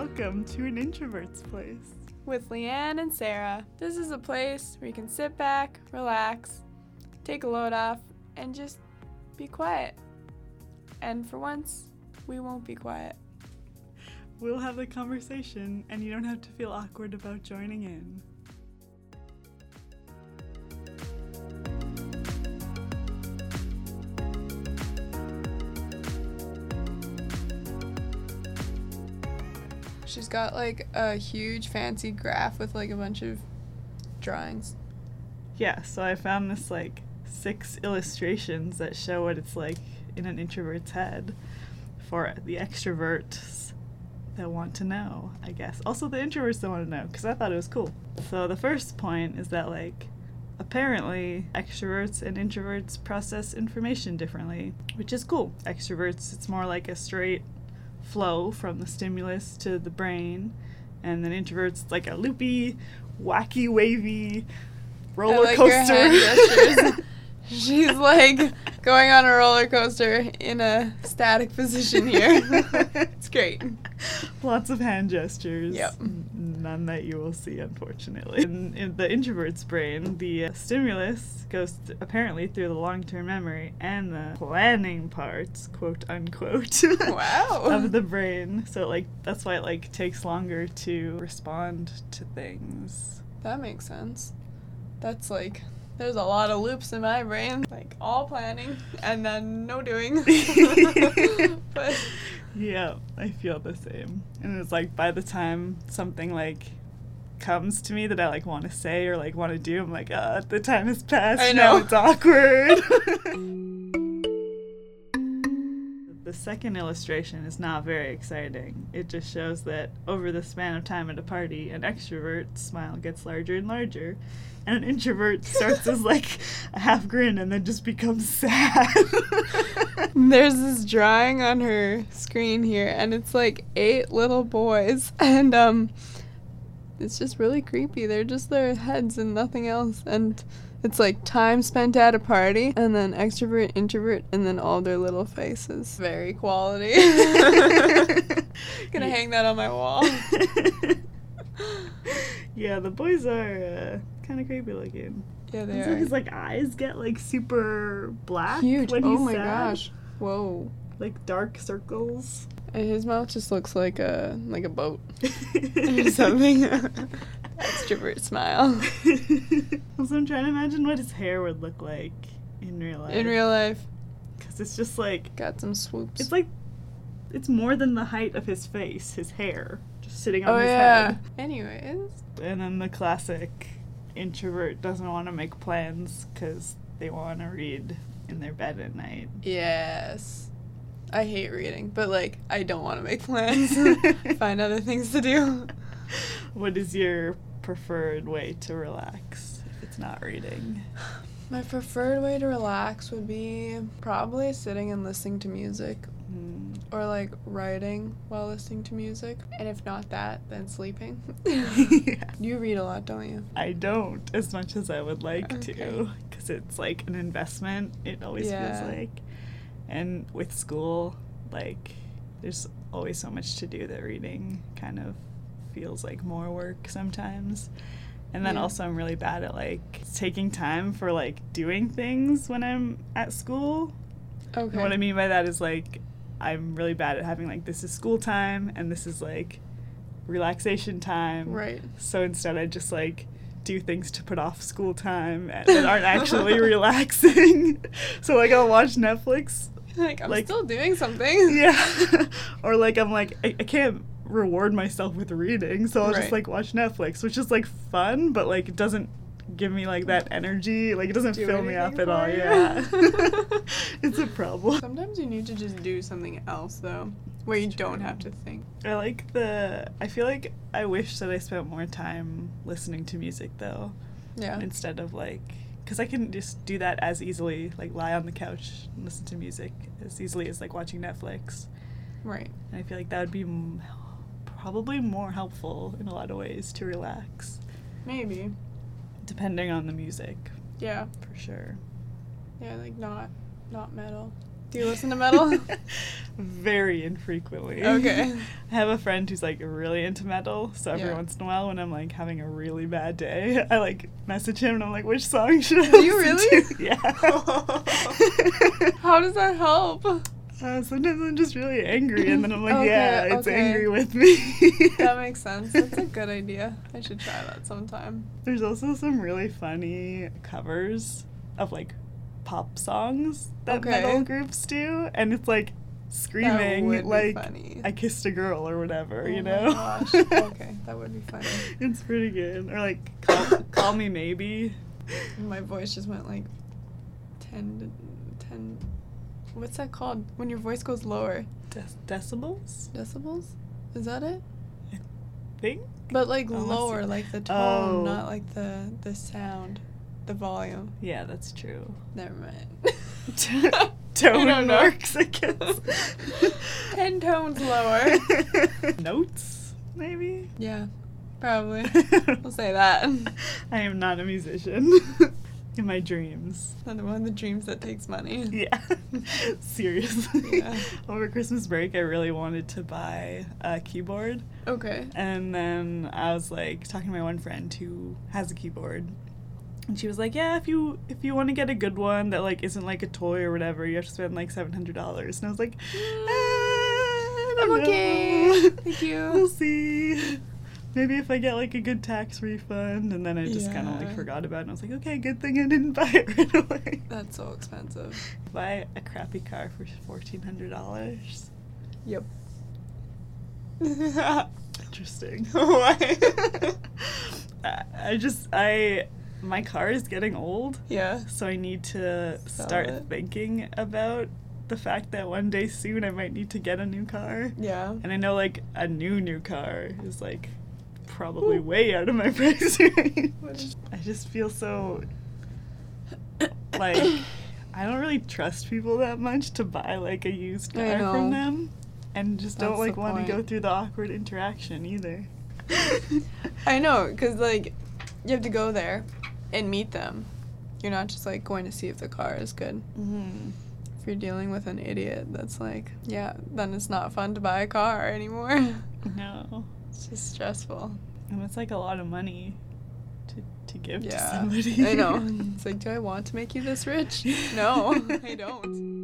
welcome to an introvert's place. With Leanne and Sarah, this is a place where you can sit back, relax, take a load off, and just be quiet. And for once, we won't be quiet. We'll have a conversation, and you don't have to feel awkward about joining in. Got like a huge fancy graph with like a bunch of drawings. Yeah, so I found this like six illustrations that show what it's like in an introvert's head for the extroverts that want to know, I guess. Also, the introverts that want to know, because I thought it was cool. So, the first point is that, like, apparently extroverts and introverts process information differently, which is cool. Extroverts, it's more like a straight flow from the stimulus to the brain, and then introverts, like a loopy, wacky, wavy roller like coaster. She's like going on a roller coaster in a static position here. it's great. Lots of hand gestures. Yep. Mm. None that you will see, unfortunately. In, in the introvert's brain, the uh, stimulus goes th- apparently through the long term memory and the planning parts, quote unquote, Wow. of the brain. So, like, that's why it, like, takes longer to respond to things. That makes sense. That's like there's a lot of loops in my brain, like all planning and then no doing. but Yeah, I feel the same. And it's like by the time something like comes to me that I like want to say or like want to do, I'm like, uh, the time has passed. I Now know. it's awkward. the second illustration is not very exciting. It just shows that over the span of time at a party, an extrovert's smile gets larger and larger, and an introvert starts as like a half grin and then just becomes sad. there's this drawing on her screen here and it's like eight little boys and um it's just really creepy. They're just their heads and nothing else and it's like time spent at a party and then extrovert, introvert, and then all their little faces. Very quality. Gonna hang that on my wall. yeah, the boys are uh, kind of creepy looking. Yeah, they so are. his like eyes get like super black Huge. when Oh he's my sad. gosh. Whoa. Like dark circles. And his mouth just looks like a like a boat or something. Extrovert smile. also, I'm trying to imagine what his hair would look like in real life. In real life, because it's just like got some swoops. it's like it's more than the height of his face, his hair just sitting on oh his yeah. head. Anyways, And then the classic introvert doesn't want to make plans because they want to read in their bed at night. yes. I hate reading, but like I don't want to make plans. Find other things to do. What is your preferred way to relax if it's not reading? My preferred way to relax would be probably sitting and listening to music Hmm. or like writing while listening to music. And if not that, then sleeping. Yeah. you read a lot, don't you? I don't as much as I would like to because it's like an investment. It always Yeah. feels like. And with school, like, there's always so much to do that reading kind of feels like more work sometimes. And then Yeah. also, I'm really bad at like taking time for like doing things when I'm at school. Okay. And what I mean by that is like I'm really bad at having like this is school time and this is like relaxation time. Right. So instead I just like do things to put off school time and- that aren't actually relaxing. so like I'll watch Netflix. Like I'm Like- still doing something. Yeah. or like I'm like I, I can't reward myself with reading, so I'll just like watch Netflix, which is like fun, but like it doesn't give me like that energy. Like it doesn't Do fill me up at all. you. Yeah. it's a problem. Sometimes you need to just do something else though, where you don't have to think. I like the. I feel like I wish that I spent more time listening to music though, Yeah. instead of like, because I can just do that as easily, like lie on the couch and listen to music as easily as like watching Netflix. Right. And I feel like that would be m- probably more helpful in a lot of ways to relax, Maybe. depending on the music, Yeah. for sure. Yeah, like not not metal. Do you listen to metal? Very infrequently. Okay. I have a friend who's like really into metal, so every Yeah. once in a while when I'm like having a really bad day, I like message him and I'm like, which song should I Do you really? to?" Yeah. How does that help? Uh, sometimes I'm just really angry, and then I'm like, Okay, yeah, it's okay. angry with me. That makes sense. That's a good idea. I should try that sometime. There's also some really funny covers of like pop songs that Okay. metal groups do, and it's like screaming like. I kissed a girl or whatever, Oh you my know? gosh. Okay, that would be funny. it's pretty good. Or like call, call me maybe. My voice just went like 10 to 10. What's that called? When your voice goes lower? Dec- decibels, Decibels? Is that it? I think. But like Oh, lower, like the tone, Oh. not like the the sound, the volume. Yeah, that's true. Never mind. Tone don't I guess. Ten tones lower. Notes, maybe. Yeah, probably. We'll say that. I am not a musician. In my dreams. Another one of the dreams that takes money. Yeah. Seriously. Yeah. Over Christmas break, I really wanted to buy a keyboard. Okay. And then I was like talking to my one friend who has a keyboard. And she was like, "Yeah, if you if you want to get a good one that like isn't like a toy or whatever, you have to spend like seven hundred dollars." And I was like, "Uh, I don't I'm okay. Thank you. We'll see. Maybe if I get like a good tax refund." And then I just kind of like forgot about it. And I was like, "Okay, good thing I didn't buy it right away." That's so expensive. Buy a crappy car for fourteen hundred dollars. Yep. Interesting. Why? I I just I my car is getting old. yeah. So I need to Sell start it. thinking about the fact that one day soon I might need to get a new car. Yeah. And I know like a new new car is like probably way out of my price range. I just feel so like I don't really trust people that much to buy like a used car from them. And just don't like want to go through the awkward interaction either. I know, because, like, you have to go there and meet them. You're not just, like, going to see if the car is good. mm-hmm. If you're dealing with an idiot that's like, yeah, then it's not fun to buy a car anymore. No. It's just stressful. And it's like a lot of money to, to give to somebody. I know. It's like, do I want to make you this rich? No, I don't.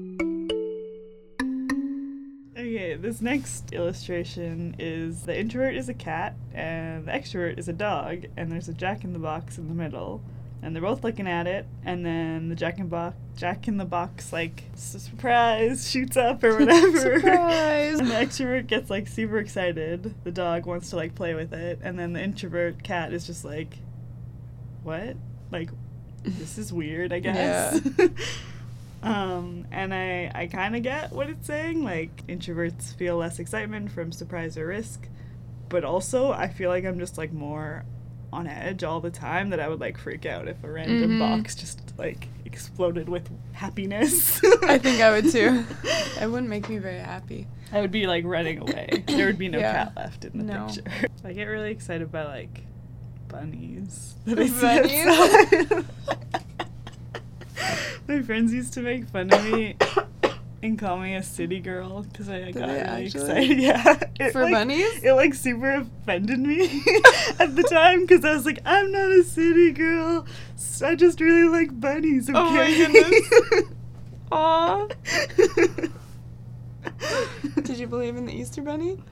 Okay, this next illustration is the introvert is a cat and the extrovert is a dog, and there's a jack in the box in the middle. And they're both looking at it, and then the jack in box jack in the box like surprise shoots up or whatever. Surprise! and the extrovert gets like super excited. The dog wants to like play with it, and then the introvert cat is just like, What? Like this is weird, I guess. Yeah. um, and I I kind of get what it's saying. Like introverts feel less excitement from surprise or risk, but also I feel like I'm just like more on edge all the time that I would like freak out if a random Mhm. box just like exploded with happiness. I think I would too. It wouldn't make me very happy. I would be like running away. There would be no Yeah. cat left in the No. picture. I get really excited by like bunnies. that I see Bunnies? My friends used to make fun of me and call me a city girl because I Did got really actually? excited. Yeah, It, For like, bunnies? It like super offended me at the time because I was like, I'm not a city girl. I just really like bunnies. Okay. Oh my goodness. Aw. Did you believe in the Easter Bunny?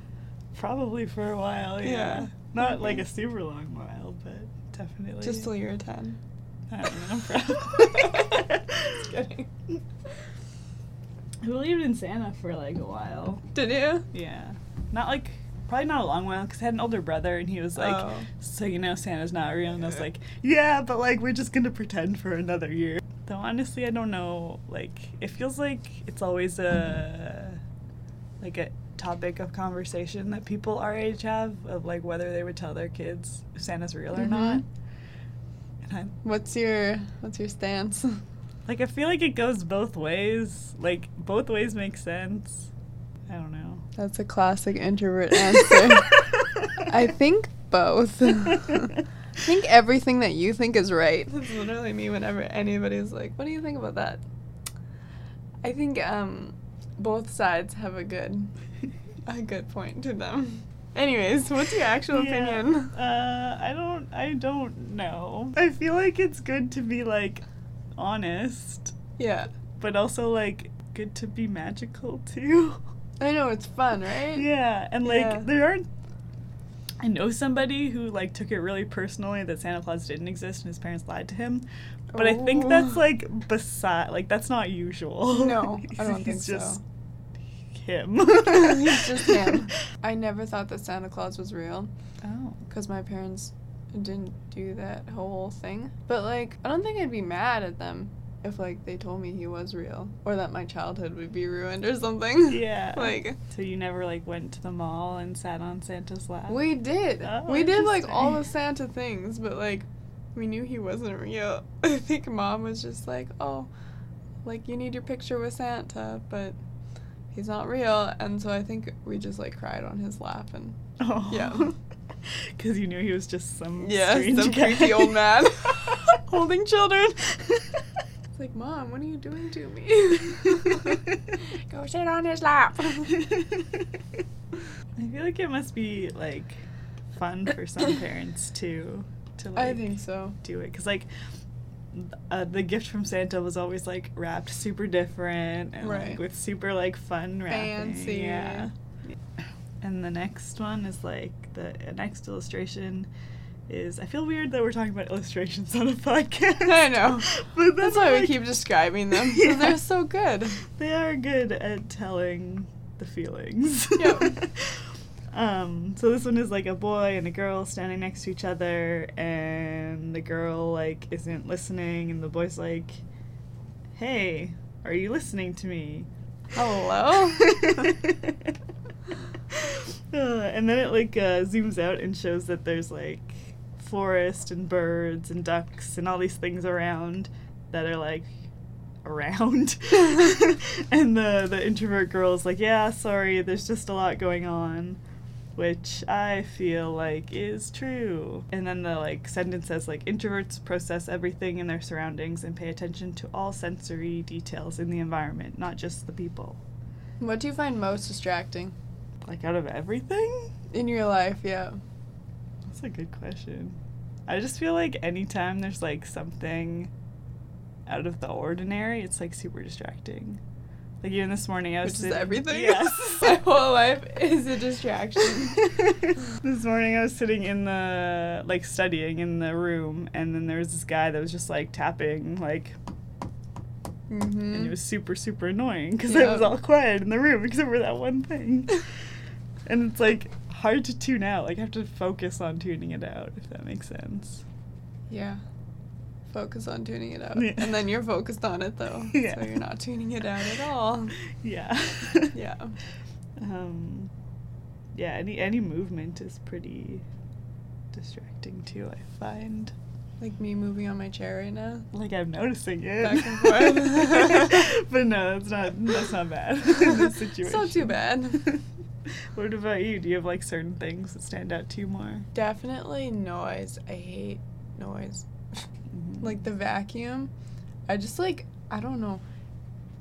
Probably for a while, yeah. Yeah. Not like a super long while, but definitely. Just till you were 10. I don't know. Probably. Just kidding. I believed in Santa for like a while. Did you? Yeah. Not like, probably not a long while because I had an older brother and he was like, Oh. so you know Santa's not real? And I was like, yeah, but like we're just gonna pretend for another year. Though honestly, I don't know. Like, it feels like it's always a like a topic of conversation that people our age have of like whether they would tell their kids if Santa's real or Mhm. not. And I What's your What's your stance? like I feel like it goes both ways. Like both ways make sense. I don't know. That's a classic introvert answer. I think both. I think everything that you think is right. That's literally me whenever anybody's like, What do you think about that? I think um both sides have a good a good point to them. Anyways, what's your actual Yeah. opinion? Uh, I don't. I don't know. I feel like it's good to be like honest, Yeah. but also like good to be magical too. I know it's fun, right? yeah, and like Yeah. there aren't. I know somebody who like took it really personally that Santa Claus didn't exist and his parents lied to him. But I think oh. that's like beside like that's not usual. No, I don't think just so. him. He's just him. I never thought that Santa Claus was real Oh. because my parents didn't do that whole thing. But like, I don't think I'd be mad at them if like they told me he was real or that my childhood would be ruined or something. Yeah. like So you never like went to the mall and sat on Santa's lap? we did. Oh, we did like all the. Santa things, but like we knew he wasn't real. I think mom was just like, "Oh, like you need your picture with Santa, but he's not real." And so I think we just like cried on his lap and Oh. Yeah. Because you knew he was just some Yeah, strange some guy. creepy old man holding children. It's like, Mom, what are you doing to me? Go sit on his lap. I feel like it must be like fun for some parents too to like I think so. do it because like uh, the gift from Santa was always like wrapped super different and Right. like with super like fun wrapping. Fancy. Yeah. And the next one is like the next illustration is I feel weird that we're talking about illustrations on a podcast. I know. but That's that's why we keep describing them. Yeah. They're so good. They are good at telling the feelings. Yep. um, so this one is like a boy and a girl standing next to each other, and the girl like isn't listening, and the boy's like, "Hey, are you listening to me?" Hello? Uh, and then it like uh, zooms out and shows that there's like forest and birds and ducks and all these things around that are like around. and the the introvert girl is like, "Yeah, sorry, there's just a lot going on." Which I feel like is true. And then the like sentence says like introverts process everything in their surroundings and pay attention to all sensory details in the environment, not just the people. What do you find most distracting Like out of everything? in your life? Yeah. That's a good question. I just feel like anytime there's like something out of the ordinary, it's like super distracting. Like even this morning, I was Which is sitting- everything. Yes. My whole life is a distraction. this morning, I was sitting in the like studying in the room, and then there was this guy that was just like tapping, like, mm-hmm. and it was super super annoying because it was all quiet in the room except for that one thing. And it's like hard to tune out. Like I have to focus on tuning it out, if that makes sense. Yeah. Focus on tuning it out. Yeah. And then you're focused on it though. Yeah. So you're not tuning it out at all. Yeah. Yeah. Um, yeah. Any any movement is pretty distracting too. I find. Like me moving on my chair right now. Like I'm noticing it. Back and forth. but no, that's not that's not bad in this situation. It's not too bad. what about you? Do you have like certain things that stand out to you more? Definitely noise. I hate noise. Mhm. Like the vacuum. I just like I don't know.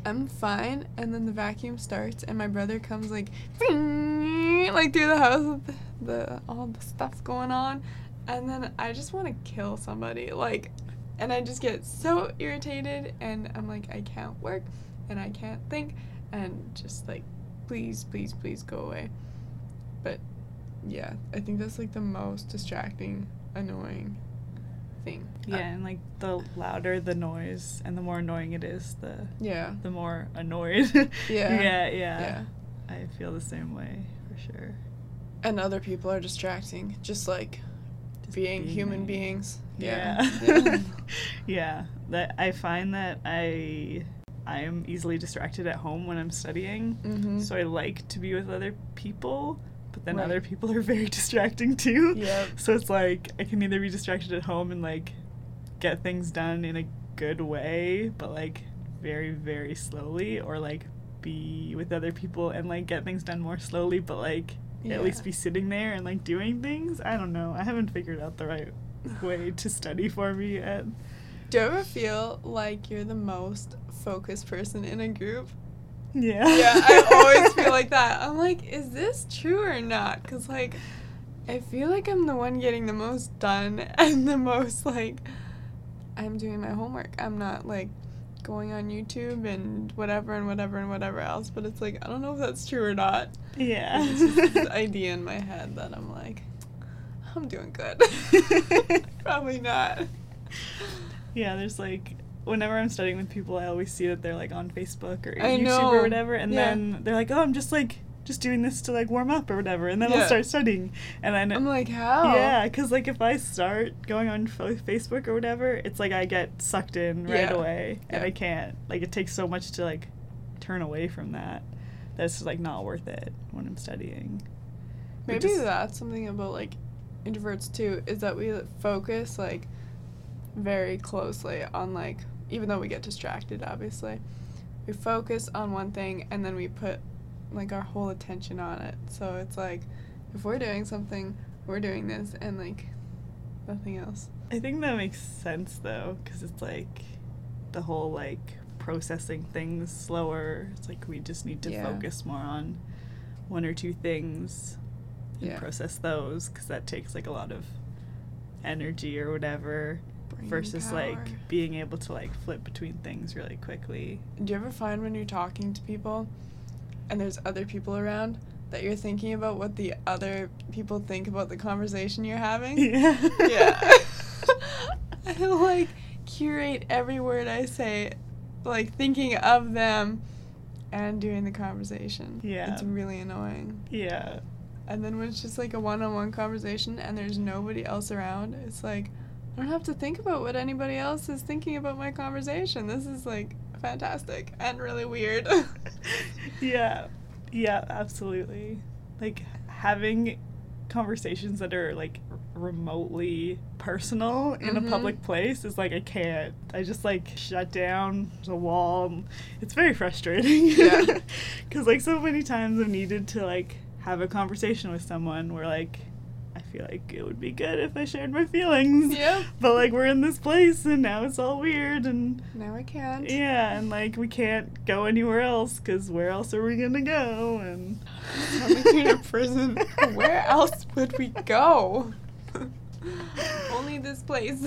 I'm fine and then the vacuum starts and my brother comes like like through the house with the, the all the stuff going on and then I just want to kill somebody like and I just get so irritated and I'm like I can't work and I can't think and just like please please please go away. But yeah, I think that's like the most distracting, annoying thing. yeah, Uh, and like the louder the noise and the more annoying it is, the yeah. the more annoyed. Yeah. yeah, yeah. Yeah. I feel the same way for sure. And other people are distracting, just like Just being, human there. beings. Yeah. Yeah. yeah. That I find that I I am easily distracted at home when I'm studying. mm-hmm. So I like to be with other people, but then Right. other people are very distracting too. Yep. So it's like I can either be distracted at home and like get things done in a good way, but like very very slowly or like be with other people and like get things done more slowly, but like Yeah. at least be sitting there and like doing things. I don't know. I haven't figured out the right way to study for me yet. Do you ever feel like you're the most focused person in a group? Yeah. Yeah, I always feel like that. I'm like, is this true or not? Because, like, I feel like I'm the one getting the most done and the most, like, I'm doing my homework. I'm not, like, going on YouTube and whatever and whatever and whatever else. But it's like, I don't know if that's true or not. Yeah. It's just this idea in my head that I'm like, I'm doing good. Probably not. Yeah, there's like whenever I'm studying with people, I always see that they're like on Facebook or I YouTube know. or whatever, and Yeah. then they're like, "Oh, I'm just like just doing this to like warm up or whatever," and then Yeah. I'll start studying, and then I'm like, how? yeah, because like if I start going on fo- Facebook or whatever, it's like I get sucked in right Yeah. away, and. I can't. Like it takes so much to like turn away from that. That's like not worth it when I'm studying. Maybe just- that's something about like introverts too, is that we focus like very closely on like even though we get distracted obviously. We focus on one thing and then we put like our whole attention on it. So it's like if we're doing something, we're doing this and like nothing else. I think that makes sense though, because it's like the whole like processing things slower. It's like we just need to Yeah. focus more on one or two things and Yeah. process those, because that takes like a lot of energy or whatever, Brain versus power. like being able to like flip between things really quickly. Do you ever find when you're talking to people and there's other people around that you're thinking about what the other people think about the conversation you're having? Yeah. Yeah. I like curate every word I say, like thinking of them and doing the conversation. Yeah. It's really annoying. yeah. And then when it's just like a one on one conversation and there's nobody else around, it's like, I don't have to think about what anybody else is thinking about my conversation. This is like fantastic and really weird. yeah yeah absolutely like having conversations that are like remotely personal in Mhm. a public place is like i can't i just like shut down a wall it's very frustrating Yeah. because like so many times i've needed to like have a conversation with someone where like i feel like it would be good if i shared my feelings yeah. but like we're in this place and now it's all weird and Now I can't. yeah, and like we can't go anywhere else because where else are we gonna go? And We're in a prison. Where else would we go? Only this place.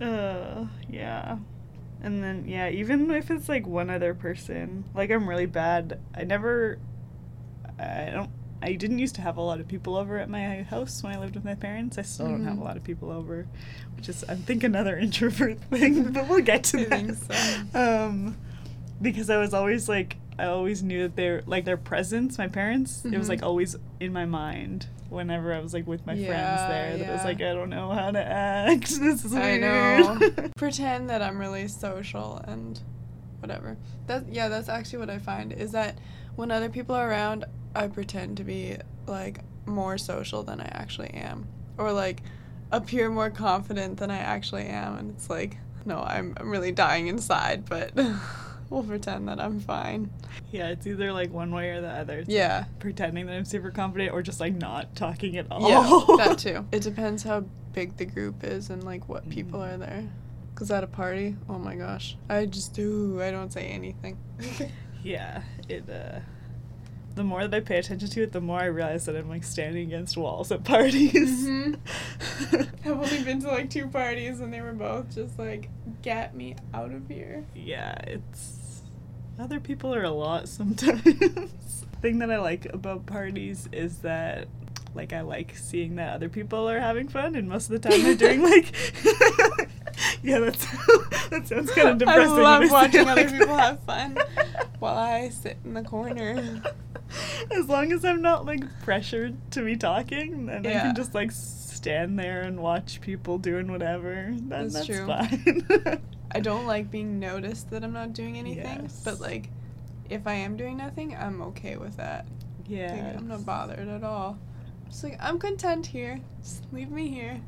uh, yeah, and then yeah, even if it's like one other person, like I'm really bad. I never, I don't. I didn't used to have a lot of people over at my house when I lived with my parents. I still don't have a Mhm. lot of people over, which is I think another introvert thing, but we'll get to I that. so. Um, because I was always like, I always knew that they're like their presence. My parents, it was like always in my mind whenever I was like with my friends there. That it was like I don't know how to act. This is I know. Pretend that I'm really social and whatever. That yeah, that's actually what I find is that when other people are around, I pretend to be like more social than I actually am, or like appear more confident than I actually am, and it's like no, I'm I'm really dying inside, but we'll pretend that I'm fine. yeah, it's either like one way or the other. It's Yeah. pretending that I'm super confident or just like not talking at all. Yeah, that too. It depends how big the group is and like what people Mhm. are there. Cause at a party, oh my gosh, I just do. I don't say anything. yeah, it. uh the more that I pay attention to it, the more I realize that I'm like standing against walls at parties. Mhm. I've only been to like two parties and they were both just like, get me out of here. yeah, it's other people are a lot sometimes. thing that I like about parties is that like I like seeing that other people are having fun and most of the time they're doing like Yeah, that's that sounds kind of depressing. I love watching other like people that. have fun while I sit in the corner. As long as I'm not like pressured to be talking, then I can just like stand there and watch people doing whatever. Then That's that's, true. fine. I don't like being noticed that I'm not doing anything, Yes. but like, if I am doing nothing, I'm okay with that. yeah. Like, I'm not bothered at all. Just like I'm content here. Just leave me here.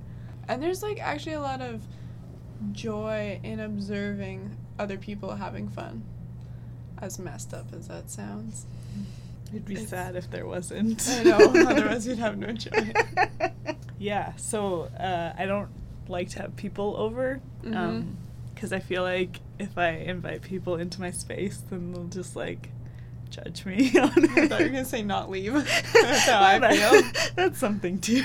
And there's like actually a lot of joy in observing other people having fun. As messed up as that sounds. It'd be It's- sad if there wasn't. I know, otherwise we'd have no joy. yeah, so uh, I don't like to have people over. Because I feel like if I invite people into my space, then they'll just like judge me. I thought you were gonna say not leave. That's how I feel. That's something too.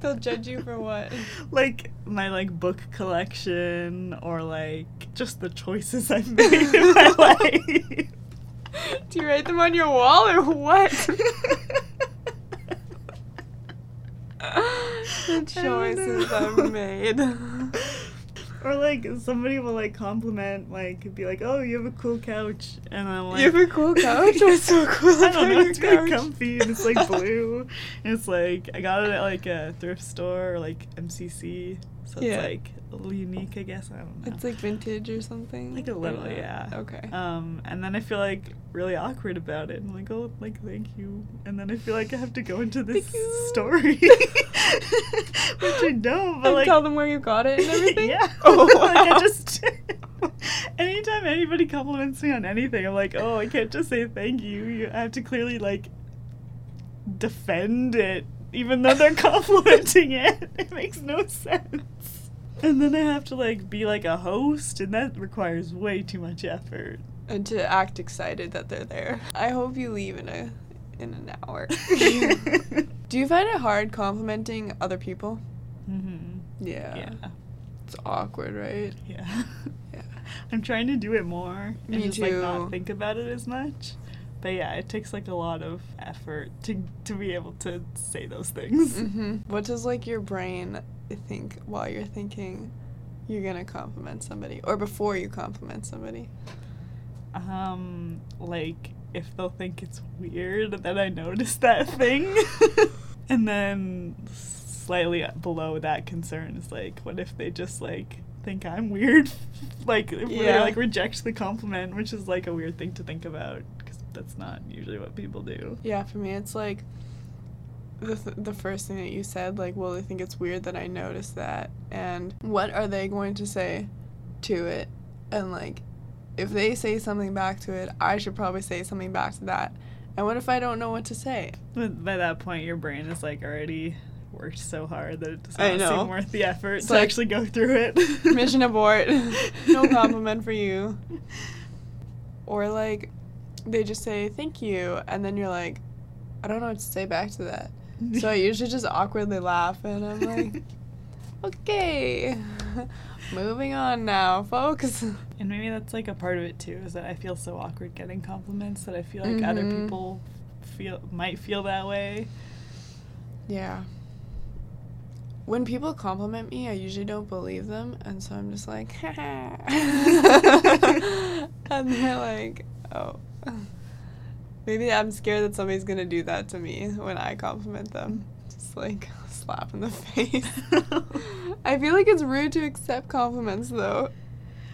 They'll judge you for what? like my like book collection or like just the choices I've made in my life. Do you write them on your wall or what? the choices I've made. Or like somebody will like compliment, like be like, "Oh, you have a cool couch," and I'm like, you have a cool couch? What's so cool I don't know. It's very couch? comfy and it's like blue. and it's like I got it at like a thrift store or like MCC, so Yeah. it's like a little unique, I guess. I don't know. It's like vintage or something? Like a little, yeah. Okay. Um, and then I feel like really awkward about it. I'm like, oh, like thank you. And then I feel like I have to go into this story, which I don't. But and like, tell them where you got it and everything? yeah. Oh, like I wow. just. anytime anybody compliments me on anything, I'm like, oh, I can't just say thank you. You I have to clearly like defend it, even though they're complimenting it. It makes no sense. And then I have to like be like a host, and that requires way too much effort. and to act excited that they're there. I hope you leave in a in an hour. Do you find it hard complimenting other people? hmm Yeah. Yeah. It's awkward, right? Yeah. Yeah. I'm trying to do it more and Me just like not think about it as much. But yeah, it takes like a lot of effort to to be able to say those things. hmm What does like your brain think while you're thinking you're gonna compliment somebody, or before you compliment somebody? Um, like if they'll think it's weird that I noticed that thing, and then slightly below that concern is like, what if they just like think I'm weird, like Yeah. like reject the compliment, which is like a weird thing to think about that's not usually what people do. Yeah, for me, it's like the th- the first thing that you said. Like, well, they think it's weird that I noticed that, and what are they going to say to it? And like, if they say something back to it, I should probably say something back to that. And what if I don't know what to say? But by that point, your brain is like already worked so hard that it does not seem worth the effort It's to like, actually go through it. Mission abort. no compliment for you. Or like, they just say thank you, and then you're like, I don't know what to say back to that. So I usually just awkwardly laugh, and I'm like, okay, moving on now, folks. And maybe that's like a part of it too, is that I feel so awkward getting compliments that I feel like other Mhm. people feel might feel that way. Yeah. When people compliment me, I usually don't believe them, and so I'm just like, and they're like, oh. Maybe I'm scared that somebody's gonna do that to me when I compliment them. Just like slap in the face. I feel like it's rude to accept compliments though.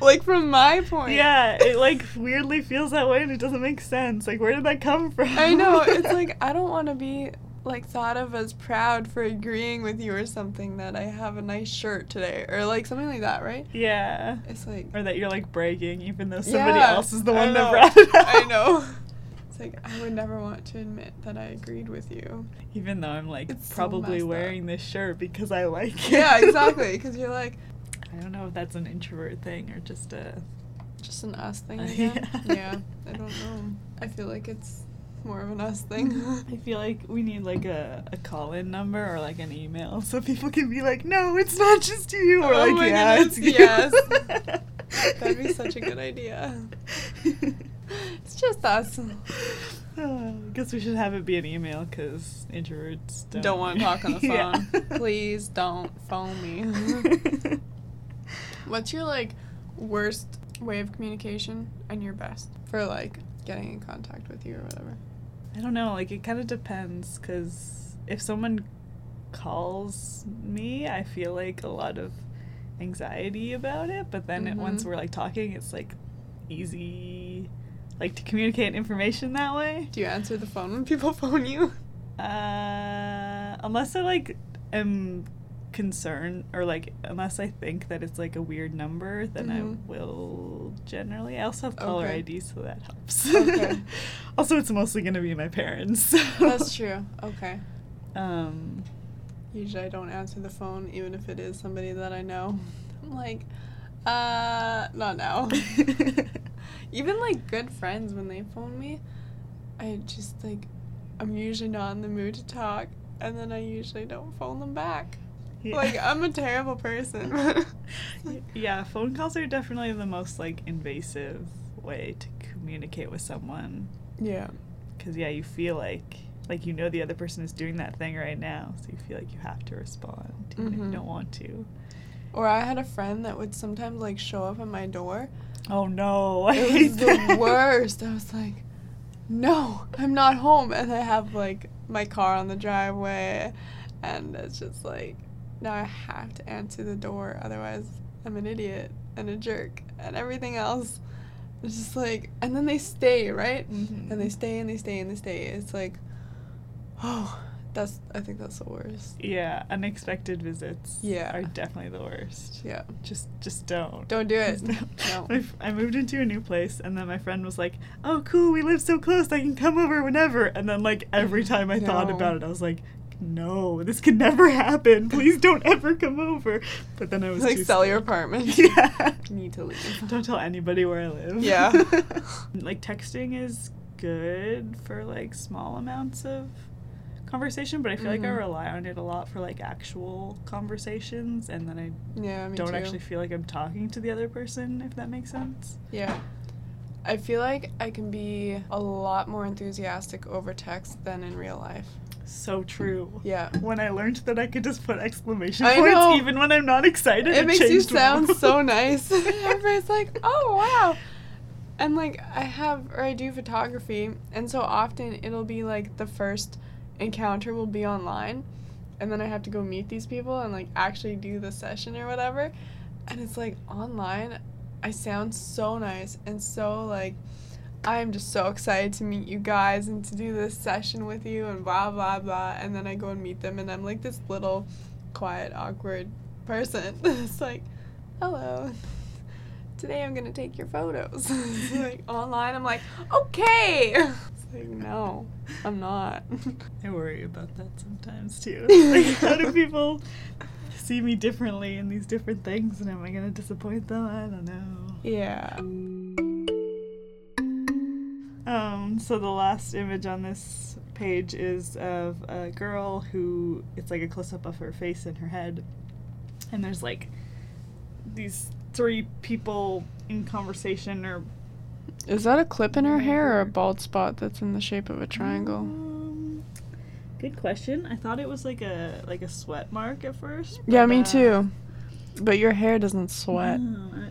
Like from my point. yeah, it like weirdly feels that way and it doesn't make sense. Like where did that come from? I know. It's like I don't want to be like thought of as proud for agreeing with you or something that I have a nice shirt today or like something like that, right? Yeah. It's like Or that you're like bragging even though somebody Yeah, else is the one that brought it up. I know. It's like I would never want to admit that I agreed with you. Even though I'm like It's so probably up. wearing this shirt because I like it. Yeah, exactly. Because you're like I don't know if that's an introvert thing or just a. just an us thing. Uh, yeah. yeah. I don't know. I feel like it's more of an us thing. I feel like we need like a, a call in number or like an email so people can be like, no, it's not just you. Or Oh like, my yeah, goodness, it's yes. That'd be such a good idea. It's just us. Oh, I guess we should have it be an email because introverts don't, Don't want to talk on the Yeah. phone. Please don't phone me. What's your like worst way of communication and your best for like getting in contact with you or whatever? I don't know. Like it kind of depends because if someone calls me, I feel like a lot of anxiety about it. But then it, once Mhm. we're like talking, it's like easy, like to communicate information that way. Do you answer the phone when people phone you? Uh, unless I like am concerned or like unless I think that it's like a weird number, then Mhm. I will generally. I also have caller Okay. ID, so that helps. Okay. also, it's mostly gonna be my parents. so- That's true. Okay. Um, usually I don't answer the phone even if it is somebody that I know. I'm like, uh, not now. even like good friends when they phone me, I just like I'm usually not in the mood to talk and then I usually don't phone them back. Yeah. Like I'm a terrible person. yeah, phone calls are definitely the most like invasive way to communicate with someone. yeah. Cause yeah, you feel like like you know the other person is doing that thing right now, so you feel like you have to respond, even if Mhm. you don't want to. Or I had a friend that would sometimes like show up at my door. Oh no! It was the worst. I was like, no, I'm not home. And I have like my car on the driveway. And it's just like, now I have to answer the door. Otherwise, I'm an idiot and a jerk and everything else. It's just like, and then they stay, right? Mhm. And they stay and they stay and they stay. It's like, oh, that's, I think that's the worst. Yeah, unexpected visits. Yeah. are definitely the worst. Yeah. Just, just don't. Don't do it. No. F- I moved into a new place, and then my friend was like, "Oh, cool, we live so close, I can come over whenever." And then, like every time I thought about it, I was like, "No, this could never happen. Please don't ever come over." But then I was like, sell your apartment. Yeah. Need to leave. Don't tell anybody where I live. Yeah. like texting is good for like small amounts of conversation, but I feel like I Mhm. rely on it a lot for like actual conversations, and then I Yeah, me don't too. actually feel like I'm talking to the other person, if that makes sense. Yeah. I feel like I can be a lot more enthusiastic over text than in real life. So true. Yeah. When I learned that I could just put exclamation I points know. even when I'm not excited, It makes you sound so nice. Everybody's like, oh, wow. And like, I have, or I do photography, and so often it'll be like the first encounter will be online, and then I have to go meet these people and like actually do the session or whatever. And it's like online, I sound so nice and so like, I'm just so excited to meet you guys and to do this session with you and blah blah blah. And then I go and meet them, and I'm like this little, quiet, awkward person. it's like, hello. Today I'm gonna take your photos. Like online, I'm like, okay. It's like, no, I'm not. I worry about that sometimes too. like, how do people see me differently in these different things, and am I gonna disappoint them? I don't know. yeah. Um, so the last image on this page is of a girl who it's like a close up of her face and her head, and there's like these three people in conversation or Is that a clip in her hair or a bald spot that's in the shape of a triangle? Um, good question. I thought it was like a like a sweat mark at first. Yeah, me uh, too. But your hair doesn't sweat. no,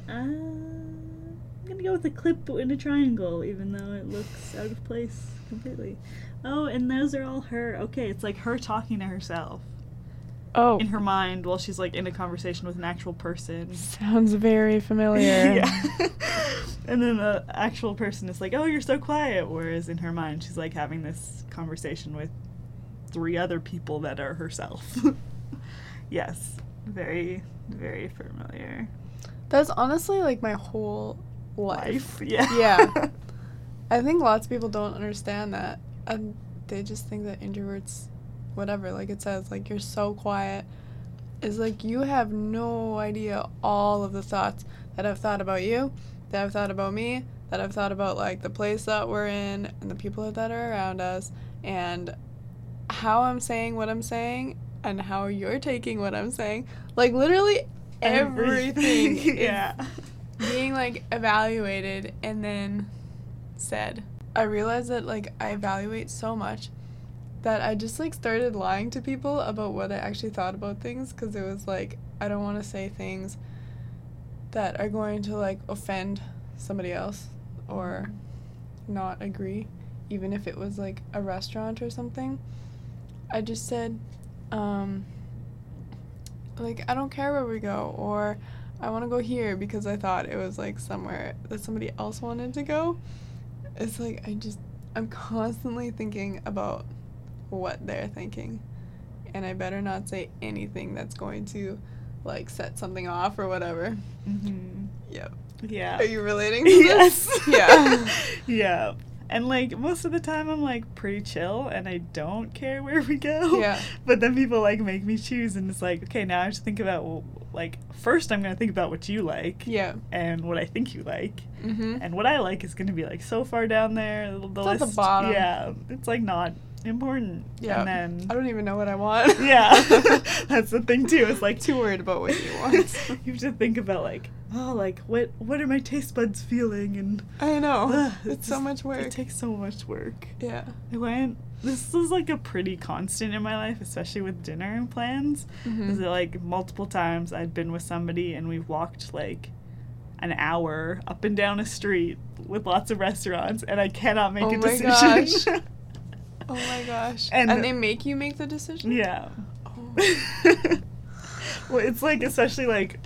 I, I, I'm gonna go with a clip in a triangle, even though it looks out of place completely. Oh, and those are all her. Okay, it's like her talking to herself Oh, in her mind while she's like in a conversation with an actual person. sounds very familiar. yeah. and then the actual person is like, "Oh, you're so quiet," whereas in her mind she's like having this conversation with three other people that are herself. yes, very, very familiar. That's honestly like my whole life. Life, yeah, Yeah. I think lots of people don't understand that. And they just think that introverts, whatever, like it says, like you're so quiet. Is like you have no idea all of the thoughts that I've thought about you, that I've thought about me, that I've thought about like the place that we're in and the people that are around us and how I'm saying what I'm saying and how you're taking what I'm saying. Like literally everything is yeah. being like evaluated and then said. I realized that like I evaluate so much that I just like started lying to people about what I actually thought about things because it was like I don't want to say things that are going to like offend somebody else or not agree even if it was like a restaurant or something. I just said um like I don't care where we go or I want to go here because I thought it was like somewhere that somebody else wanted to go. It's like I just I'm constantly thinking about what they're thinking. And I better not say anything that's going to like set something off or whatever. hmm Yep. Yeah. Are you relating to this? Yes. Yeah. yeah. And like most of the time I'm like pretty chill and I don't care where we go. Yeah. But then people like make me choose and it's like, okay, now I have to think about like first I'm going to think about what you like Yeah. and what I think you like. Mm-hmm. And what I like is going to be like so far down there. The, at the bottom. Yeah, it's like not important. Yeah. And then I don't even know what I want. yeah, that's the thing too. It's like Too worried about what you want. you have to think about like, oh, like what what are my taste buds feeling and I know. Ugh, it's so just- much work. It takes so much work. yeah. I went. This is like a pretty constant in my life, especially with dinner plans. Mhm. Is it like multiple times I've been with somebody and we've walked like an hour up and down a street with lots of restaurants, and I cannot make Oh a my decision. Oh my gosh. And- And, they make you make the decision? yeah. Oh. well, it's like especially like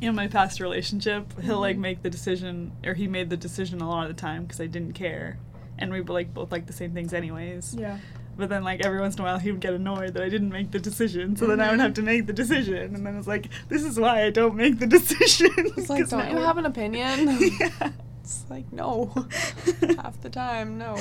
in my past relationship, he'll like Mhm. make the decision, or he made the decision a lot of the time because I didn't care, and we were like both like the same things anyways. yeah. But then like every once in a while he would get annoyed that I didn't make the decision, so then I would Mhm. have to make the decision, and then it's like this is why I don't make the decision. It's like, don't you have an opinion? yeah. It's like, no. Half the time, no.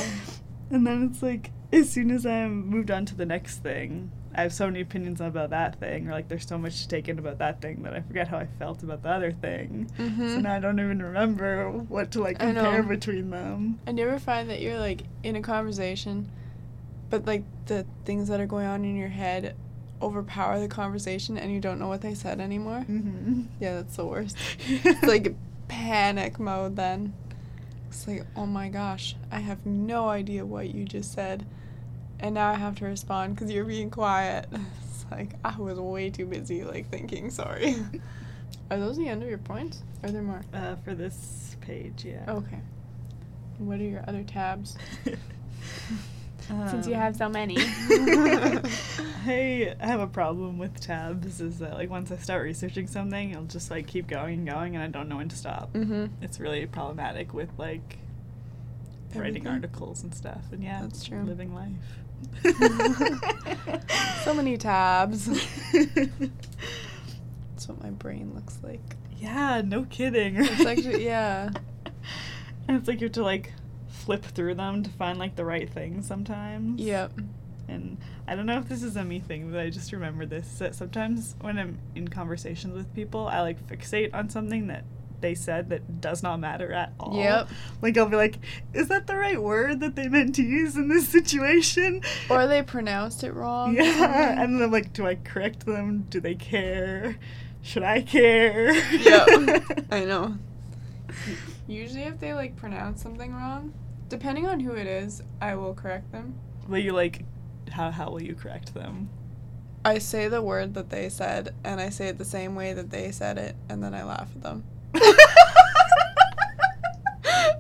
And then it's like, as soon as I moved on to the next thing, I have so many opinions about that thing, or like there's so much to take in about that thing that I forget how I felt about the other thing. So Mm-hmm. now I don't even remember what to like I compare between them. And you ever find that you're like in a conversation, but like the things that are going on in your head overpower the conversation and you don't know what they said anymore? Mm-hmm. Yeah, that's the worst. It's like panic mode then. It's like, oh my gosh, I have no idea what you just said. And now I have to respond because you're being quiet. It's like, I was way too busy, like, thinking, sorry. Are those the end of your points? Are there more? uh, for this page, yeah. Okay. What are your other tabs? Since you Um, have so many. I have a problem with tabs is that like once I start researching something, I'll just like keep going and going and I don't know when to stop. mm-hmm. It's really problematic with like writing articles and stuff and yeah, That's true. living life. So many tabs. That's what my brain looks like. yeah, no kidding. It's actually, yeah. And it's like you have to like flip through them to find like the right thing sometimes. Yep. And I don't know if this is a me thing, but I just remember this that sometimes when I'm in conversations with people, I like fixate on something that they said that does not matter at all. Yep. Like I'll be like, is that the right word that they meant to use in this situation? Or they pronounced it wrong. Yeah. And then I'm like, do I correct them? Do they care? Should I care? Yep. I know. Usually, if they like pronounce something wrong, depending on who it is, I will correct them. will you like how how will you correct them? I say the word that they said, and I say it the same way that they said it, and then I laugh at them.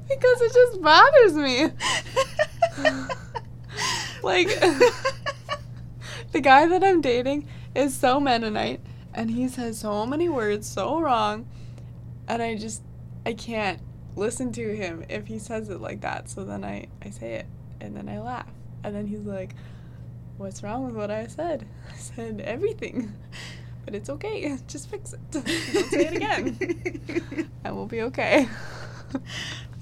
Because it just bothers me. like, the guy that I'm dating is so Mennonite, and he says so many words so wrong, and I just, I can't listen to him if he says it like that. So then I, I say it, and then I laugh, and then he's like, What's wrong with what I said? I said everything. But it's okay. Just fix it. Don't say it again. I will be okay.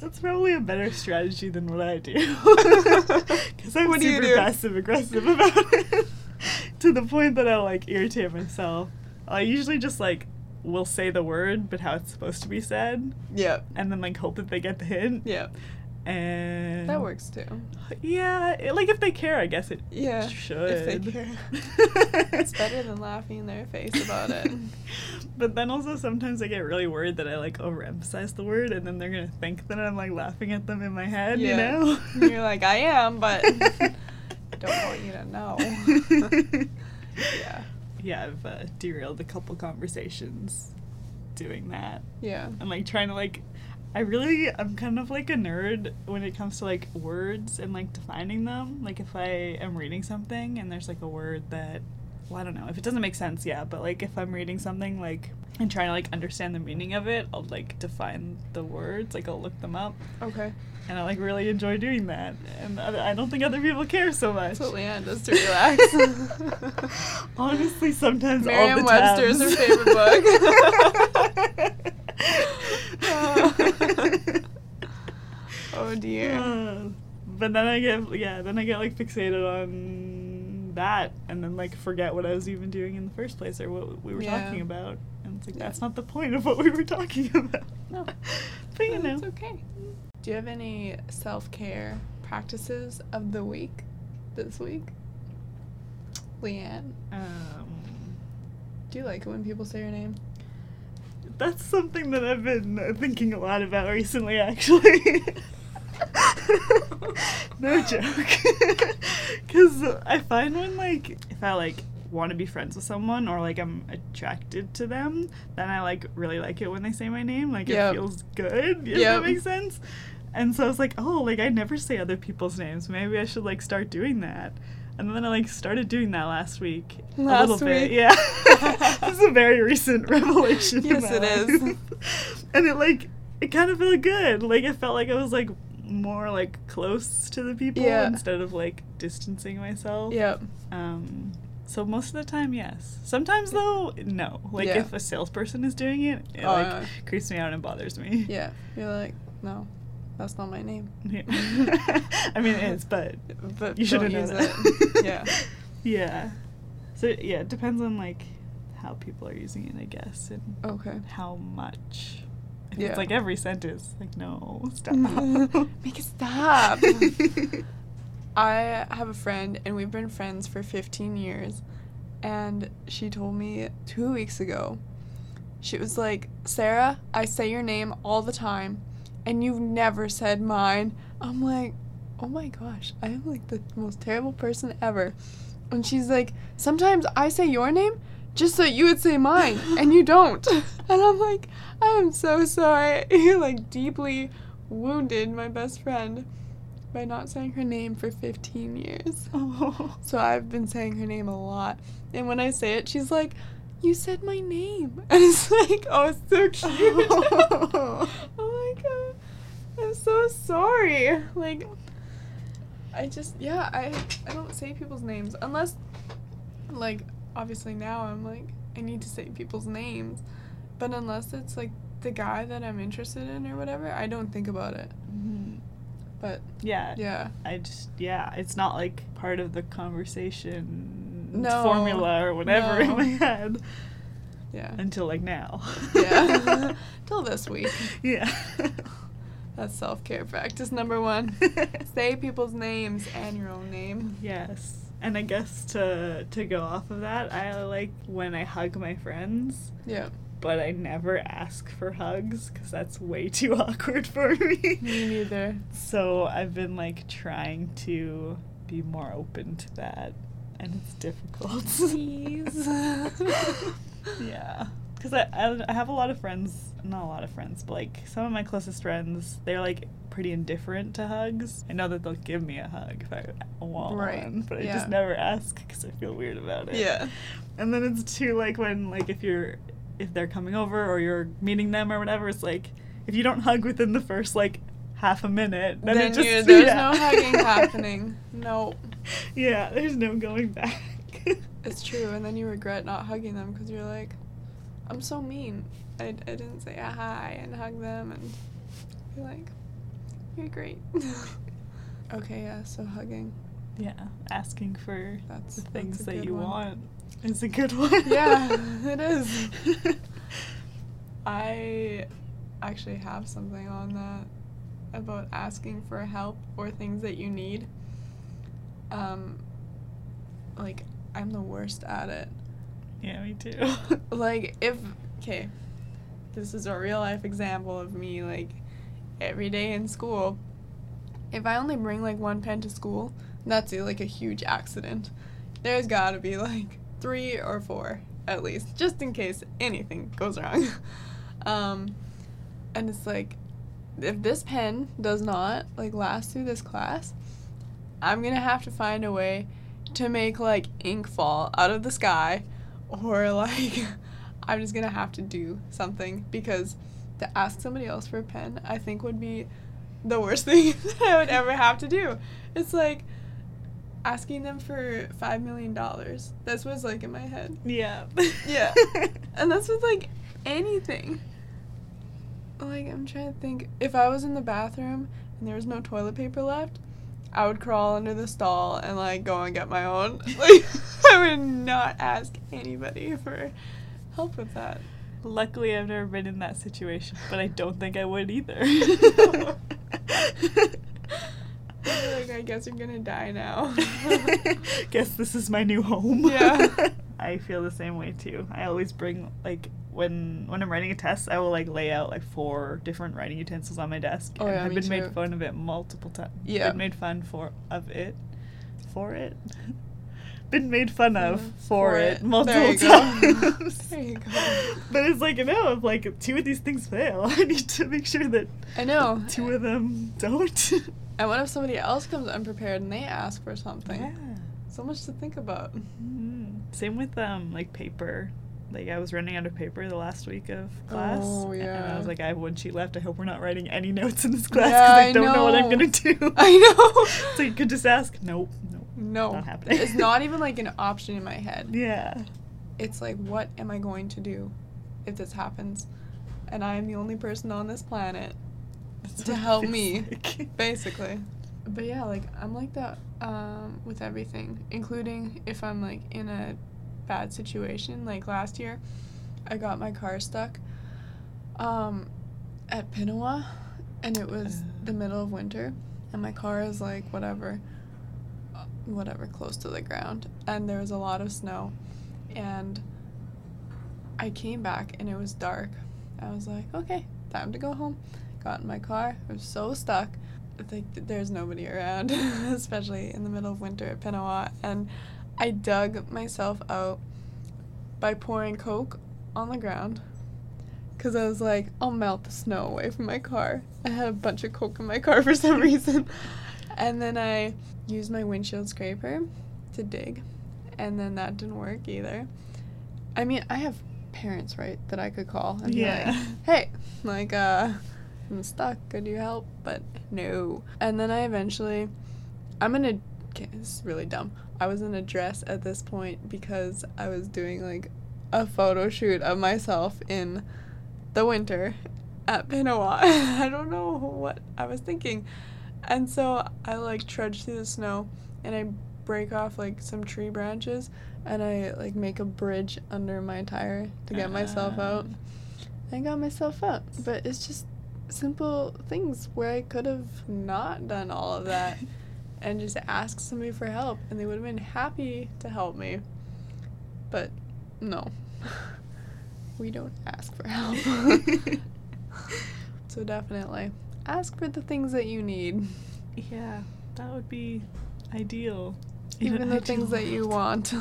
That's probably a better strategy than what I do. Because I'm What super passive aggressive about it. to the point that I'll like irritate myself. I usually just like will say the word, but how it's supposed to be said, Yep. and then like hope that they get the hint. Yep. And That works too. Yeah, it- like if they care, I guess it Yeah. should. If they care. it's better than laughing in their face about it. But then also sometimes I get really worried that I like overemphasize the word and then they're gonna think that I'm like laughing at them in my head, you know? You're like, I am, but I don't want you to know. yeah. Yeah, I've uh, derailed a couple conversations doing that. Yeah. I'm like trying to like I really I'm kind of like a nerd when it comes to like words and like defining them. Like if I am reading something and there's like a word that well, I don't know. If it doesn't make sense, yeah, but like if I'm reading something like and trying to like understand the meaning of it, I'll like define the words, like I'll look them up Okay. and I like really enjoy doing that. And I don't think other people care so much. That's what Leanne does to relax. Honestly, sometimes all Merriam the Webster is her favorite book. oh dear. Uh, but then I get yeah, then I get like fixated on that, and then like forget what I was even doing in the first place or what we were Yeah. talking about, and it's like Yeah. that's not the point of what we were talking about. No. but you know, it's okay. Do you have any self care practices of the week this week? Leanne, um, do you like it when people say your name? That's something that I've been thinking a lot about recently, actually. no joke. Because I find when, like, if I, like, want to be friends with someone or, like, I'm attracted to them, then I, like, really like it when they say my name. Like, Yep. it feels good, if Yep. that makes sense. And so I was like, oh, like, I never say other people's names. Maybe I should, like, start doing that. And then I, like, started doing that last week. a Last little bit, week? yeah. this is a very recent revelation. Yes, it is. and it like it kind of felt good. Like it felt like I was like more like close to the people Yeah. instead of like distancing myself. Yep. Um so most of the time, yes. Sometimes though, no. Like Yeah. if a salesperson is doing it, it Oh, like creeps me out and bothers me. Yeah. You're like, no, that's not my name. Yeah. I mean it is, but But you shouldn't use that. it. yeah. Yeah. So yeah, it depends on like how people are using it, I guess, and Okay. how much. If Yeah. it's like every sentence, like no, stop. Make it stop. I have a friend, and we've been friends for 15 years. And she told me two weeks ago, she was like, Sarah, I say your name all the time, and you've never said mine. I'm like, oh my gosh, I am like the most terrible person ever. And she's like, sometimes I say your name just so you would say mine, and you don't. And I'm like, I am so sorry. You like deeply wounded my best friend by not saying her name for 15 years. oh. So I've been saying her name a lot. And when I say it, she's like, You said my name. And it's like, Oh, it's so cute. oh my god. I'm so sorry. Like, I just, yeah, I, I don't say people's names unless, like, obviously now I'm like, I need to say people's names. But unless it's like the guy that I'm interested in or whatever, I don't think about it. Mhm. But Yeah. yeah. I just yeah, it's not like part of the conversation No. formula or whatever in my head Yeah. until like now. Yeah. Till this week. yeah. That's self care practice number one. Say people's names and your own name. Yes. And I guess to to go off of that, I like when I hug my friends, Yeah. but I never ask for hugs cuz that's way too awkward for me. Me neither. So I've been like trying to be more open to that and it's difficult. Please. yeah. Because I, I, I have a lot of friends, not a lot of friends, but like some of my closest friends, they're like pretty indifferent to hugs. I know that they'll give me a hug if I want Right, one, but I yeah. just never ask because I feel weird about it. yeah. And then it's too like when like if you're if they're coming over or you're meeting them or whatever, it's like if you don't hug within the first like half a minute, then, Then, just you, there's yeah. no hugging happening. No. Yeah, there's no going back. It's true. And then you regret not hugging them because you're like, I'm so mean. I, I didn't say a hi and hug them. And you're like, you're great. okay, yeah, so hugging. yeah, asking for That's, the things a that you one. want is a good one. Yeah, it is. I actually have something on that about asking for help or things that you need. Um, like, I'm the worst at it. Yeah, me too. Like, if, okay, this is a real life example of me, like, every day in school. If I only bring, like, one pen to school, that's, like, a huge accident. There's gotta be, like, three or four, at least, just in case anything goes wrong. um, and it's like, if this pen does not, like, last through this class, I'm gonna have to find a way to make like ink fall out of the sky or like I'm just gonna have to do something because to ask somebody else for a pen I think would be the worst thing that I would ever have to do. It's like asking them for five million dollars. That's what's like in my head. yeah. Yeah. And that's with like anything. Like I'm trying to think if I was in the bathroom and there was no toilet paper left, I would crawl under the stall and like go and get my own. Like I would not ask anybody for help with that. Luckily, I've never been in that situation, but I don't think I would either. like, I guess I'm gonna die now. Guess this is my new home. Yeah. I feel the same way too. I always bring like when when I'm writing a test, I will like lay out like four different writing utensils on my desk. Oh, and yeah, I've been too. made fun of it multiple times. Yeah. Been made fun for of it. For it. been made fun of for, for it, it. multiple There you go. times. There you go. But it's like you know, if like two of these things fail, I need to make sure that I know. two of them don't. And what if somebody else comes unprepared and they ask for something? Yeah. So much to think about. Mhm. Same with um like paper. Like I was running out of paper the last week of class. Oh, yeah. And I was like, I have one sheet left. I hope we're not writing any notes in this class Yeah, because I I don't know. what I'm gonna do. I know. so you could just ask, nope, nope. No. Not happening. It's not even like an option in my head. Yeah. It's like, what am I going to do if this happens? And I am the only person on this planet, That's To help me. like. basically. But yeah, like, I'm like that um, with everything, including if I'm like in a bad situation. Like last year, I got my car stuck um, at Pinawa, and it was the middle of winter, and my car is like whatever, uh, whatever, close to the ground, and there was a lot of snow, and I came back and it was dark. I was like, okay, time to go home. Got in my car. I was so stuck. Like there's nobody around, especially in the middle of winter at Pinawa, and I dug myself out by pouring Coke on the ground. Cause I was like, I'll melt the snow away from my car. I had a bunch of Coke in my car for some reason, and then I used my windshield scraper to dig, and then that didn't work either. I mean, I have parents, right, that I could call and Yeah. be like, hey, like, uh, I'm stuck. Could you help? But no. And then I eventually, I'm in a, okay, this is really dumb. I was in a dress at this point because I was doing like a photo shoot of myself in the winter at Pinawa. I don't know what I was thinking. And so I like trudge through the snow and I break off like some tree branches and I like make a bridge under my tire to get myself uh-huh. out. I got myself out. But it's just simple things where I could have not done all of that and just asked somebody for help and they would have been happy to help me. But no. we don't ask for help. so definitely ask for the things that you need. Yeah, that would be ideal. Even the things ideal that you want.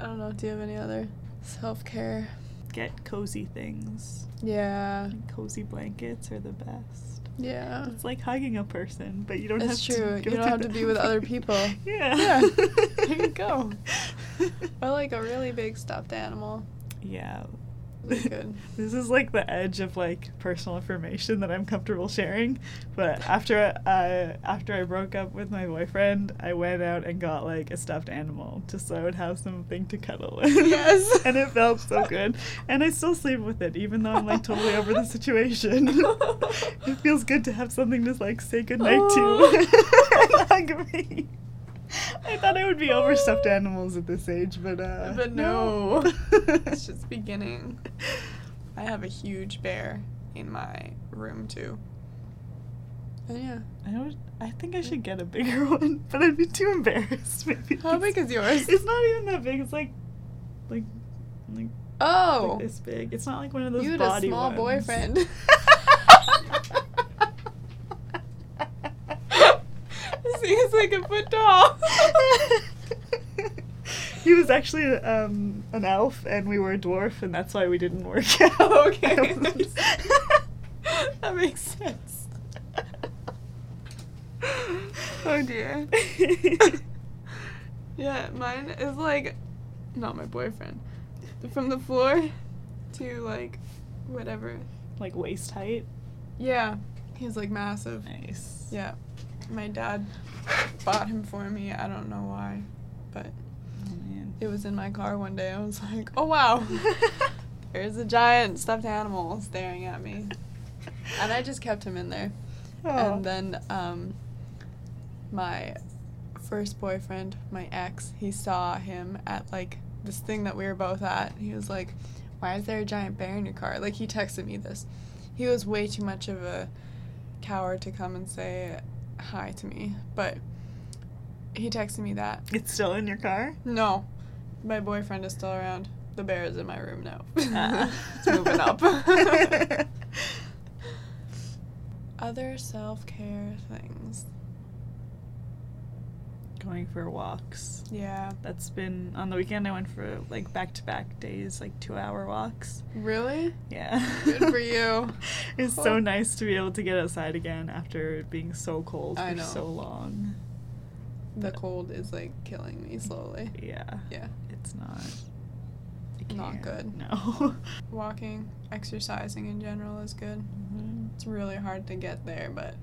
I don't know, do you have any other self care? Get cozy things. Yeah. Like, cozy blankets are the best. Yeah. It's like hugging a person, but you don't It's have true. to. You don't have to be with other people. Yeah. Yeah. There you go. Or like a really big stuffed animal. Yeah. Really good. this is like the edge of like personal information that I'm comfortable sharing. But after I after I broke up with my boyfriend, I went out and got like a stuffed animal just so I would have something to cuddle with. Yes. and it felt so good. And I still sleep with it, even though I'm like totally over the situation. it feels good to have something to like say goodnight Oh. to. and hug me. I thought I would be over stuffed animals at this age, but uh But no. it's just beginning. I have a huge bear in my room too. And yeah. I don't. I think I should get a bigger one, but I'd be too embarrassed. Maybe. How big is yours? It's not even that big. It's like, like, like, Oh. like this big. It's not like one of those you had a small ones. boyfriend. It's like a foot tall. he was actually um, an elf, and we were a dwarf, and that's why we didn't work out. okay. that makes sense. Oh dear. Yeah, mine is like not my boyfriend. From the floor to like whatever. like waist height. Yeah. He's like massive. Nice. Yeah. My dad bought him for me. I don't know why. But Oh it was in my car one day. I was like, oh wow. There's a giant stuffed animal staring at me. And I just kept him in there. Oh. And then um, my first boyfriend, my ex, he saw him at like this thing that we were both at. He was like, Why is there a giant bear in your car? Like, he texted me this. He was way too much of a coward to come and say hi to me, but he texted me that. It's still in your car? No, my boyfriend is still around. The bear is in my room now. Ah. it's moving up. Other self care things. Going for walks. Yeah. That's been on the weekend. I went for like back to back days, like two hour walks. Really? Yeah. Good for you. it's so nice to be able to get outside again after being so cold I for know. so long. The cold is like killing me slowly. Yeah, Yeah. it's not. Not good. No. Walking, exercising in general is good. Mhm. It's really hard to get there, but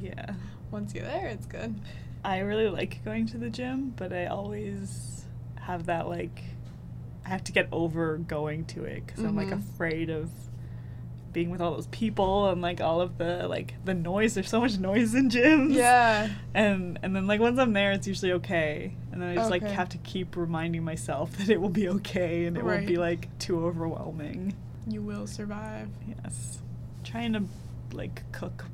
Yeah. once you're there, it's good. I really like going to the gym, but I always have that like I have to get over going to it because I'm like Mhm. afraid of being with all those people and like all of the like the noise. There's so much noise in gyms. Yeah. And and then like once I'm there, it's usually okay. And then I just like have to keep reminding myself that it will be okay and it won't be like too overwhelming. You will survive. Yes. Trying to like cook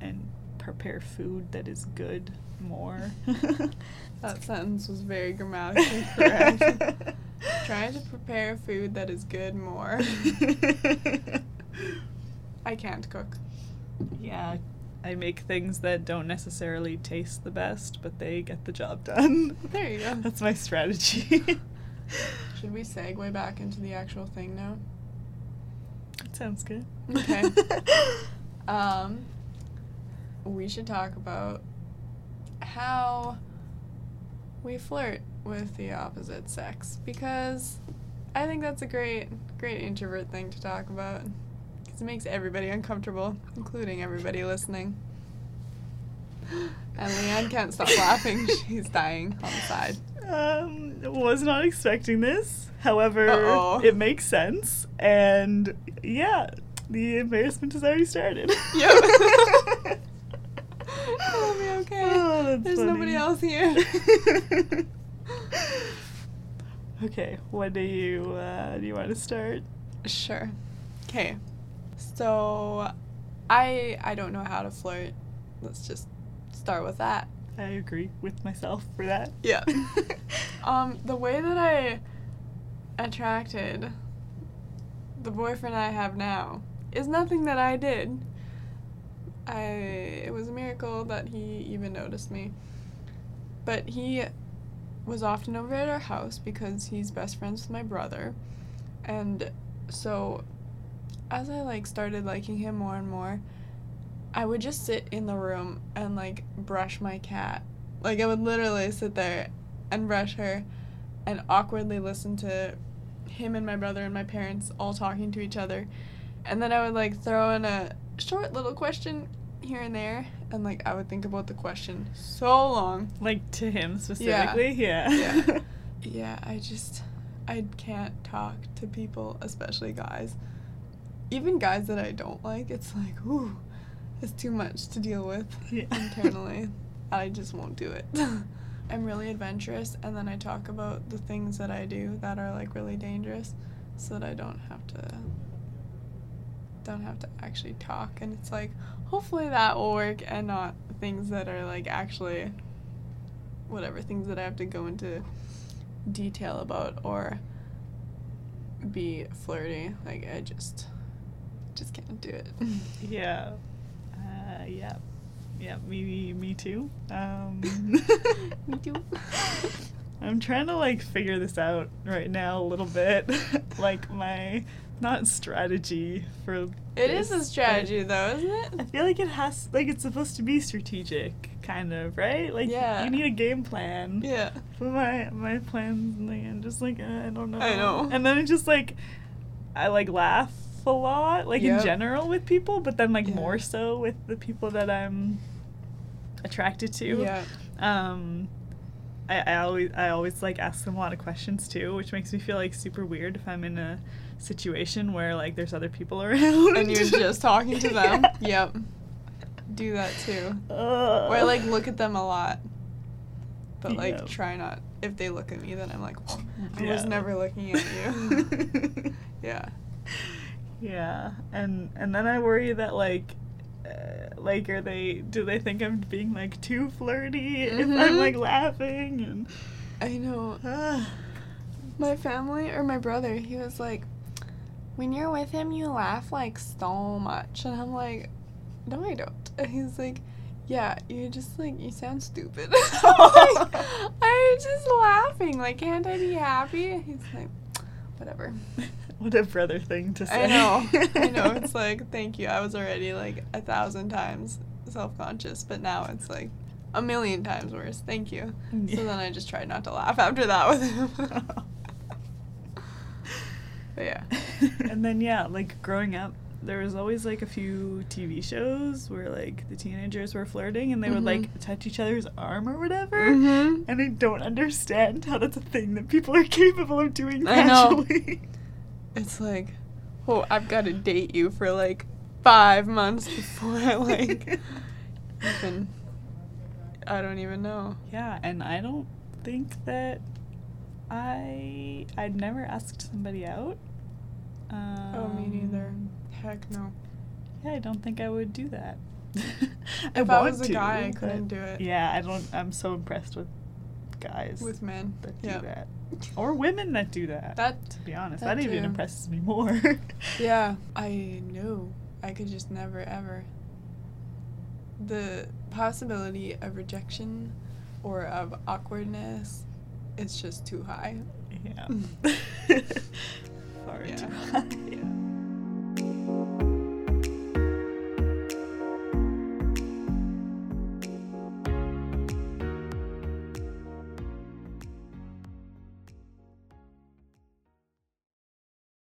and prepare food that is good more. That sentence was very grammatically correct. Trying to prepare food that is good more. I can't cook. yeah, I make things that don't necessarily taste the best, but they get the job done. There you go. That's my strategy. Should we segue back into the actual thing now? that sounds good. Okay. Um, we should talk about how we flirt with the opposite sex because I think that's a great, great introvert thing to talk about because it makes everybody uncomfortable, including everybody listening. And Leanne can't stop laughing; she's dying on the side. Um, was not expecting this. However, Uh-oh. it makes sense, and yeah, the embarrassment has already started. Yep. It'll be okay. Oh, that's There's funny. nobody else here. okay, what do you uh, do? You want to start? Sure. Okay. So, I I don't know how to flirt. Let's just start with that. I agree with myself for that. Yeah. um, the way that I attracted the boyfriend I have now is nothing that I did. I it was a miracle that he even noticed me. But he was often over at our house because he's best friends with my brother. And so as I like started liking him more and more, I would just sit in the room and like brush my cat. Like I would literally sit there and brush her and awkwardly listen to him and my brother and my parents all talking to each other. And then I would like throw in a short little question here and there and like I would think about the question so long. Like to him specifically? Yeah. Yeah. Yeah, I just I can't talk to people, especially guys. Even guys that I don't like, it's like, ooh, it's too much to deal with Yeah. internally. I just won't do it. I'm really adventurous and then I talk about the things that I do that are like really dangerous so that I don't have to don't have to actually talk and it's like hopefully that will work and not things that are like actually whatever things that I have to go into detail about or be flirty like I just just can't do it. Yeah. Uh, yeah. Yeah, me, me too. Um, Me too. I'm trying to like figure this out right now a little bit. like my not strategy for It is a strategy though, isn't it? I feel like it has like it's supposed to be strategic, kind of, right? Like Yeah. you need a game plan. Yeah. But my my plans like I'm just like uh, I don't know. I know. And then it just like I like laugh a lot, like Yep. in general with people, but then like Yeah. more so with the people that I'm attracted to. Yeah. Um I, I always I always like ask them a lot of questions too, which makes me feel like super weird if I'm in a situation where like there's other people around. And you're just talking to them. Yeah. Yep. do that too. Or like look at them a lot. But like Yeah. try not if they look at me then I'm like I Yeah. was never looking at you. yeah. Yeah, and and then I worry that like, uh, like are they do they think I'm being like too flirty if I'm Mhm. like laughing and. I know. My family or my brother, he was like, when you're with him, you laugh like so much. And I'm like, no, I don't. And he's like, yeah, you just like, you sound stupid. I'm oh like, I'm just laughing. Like, can't I be happy? He's like, whatever. what a brother thing to say. I know. I know. It's like, thank you. I was already like a thousand times self conscious, but now it's like a million times worse. Thank you. Yeah. So then I just tried not to laugh after that with him. But yeah. and then yeah, like growing up, there was always like a few TV shows where like the teenagers were flirting and they would Mhm. like touch each other's arm or whatever. Mhm. And I don't understand how that's a thing that people are capable of doing I know. It's like, oh, I've got to date you for like five months before I like even. I don't even know. Yeah, and I don't think that I I'd never asked somebody out. Um, oh, me neither. Heck no. Yeah, I don't think I would do that. If I, was a to, guy, I couldn't do it. Yeah, I don't. I'm so impressed with guys With men. that do Yeah. that, or women that do that. That. to be honest, that that, even impresses me more. Yeah. I knew. I could just never ever. The possibility of rejection or of awkwardness it's just too high. Yeah. Far yeah. too high. Yeah.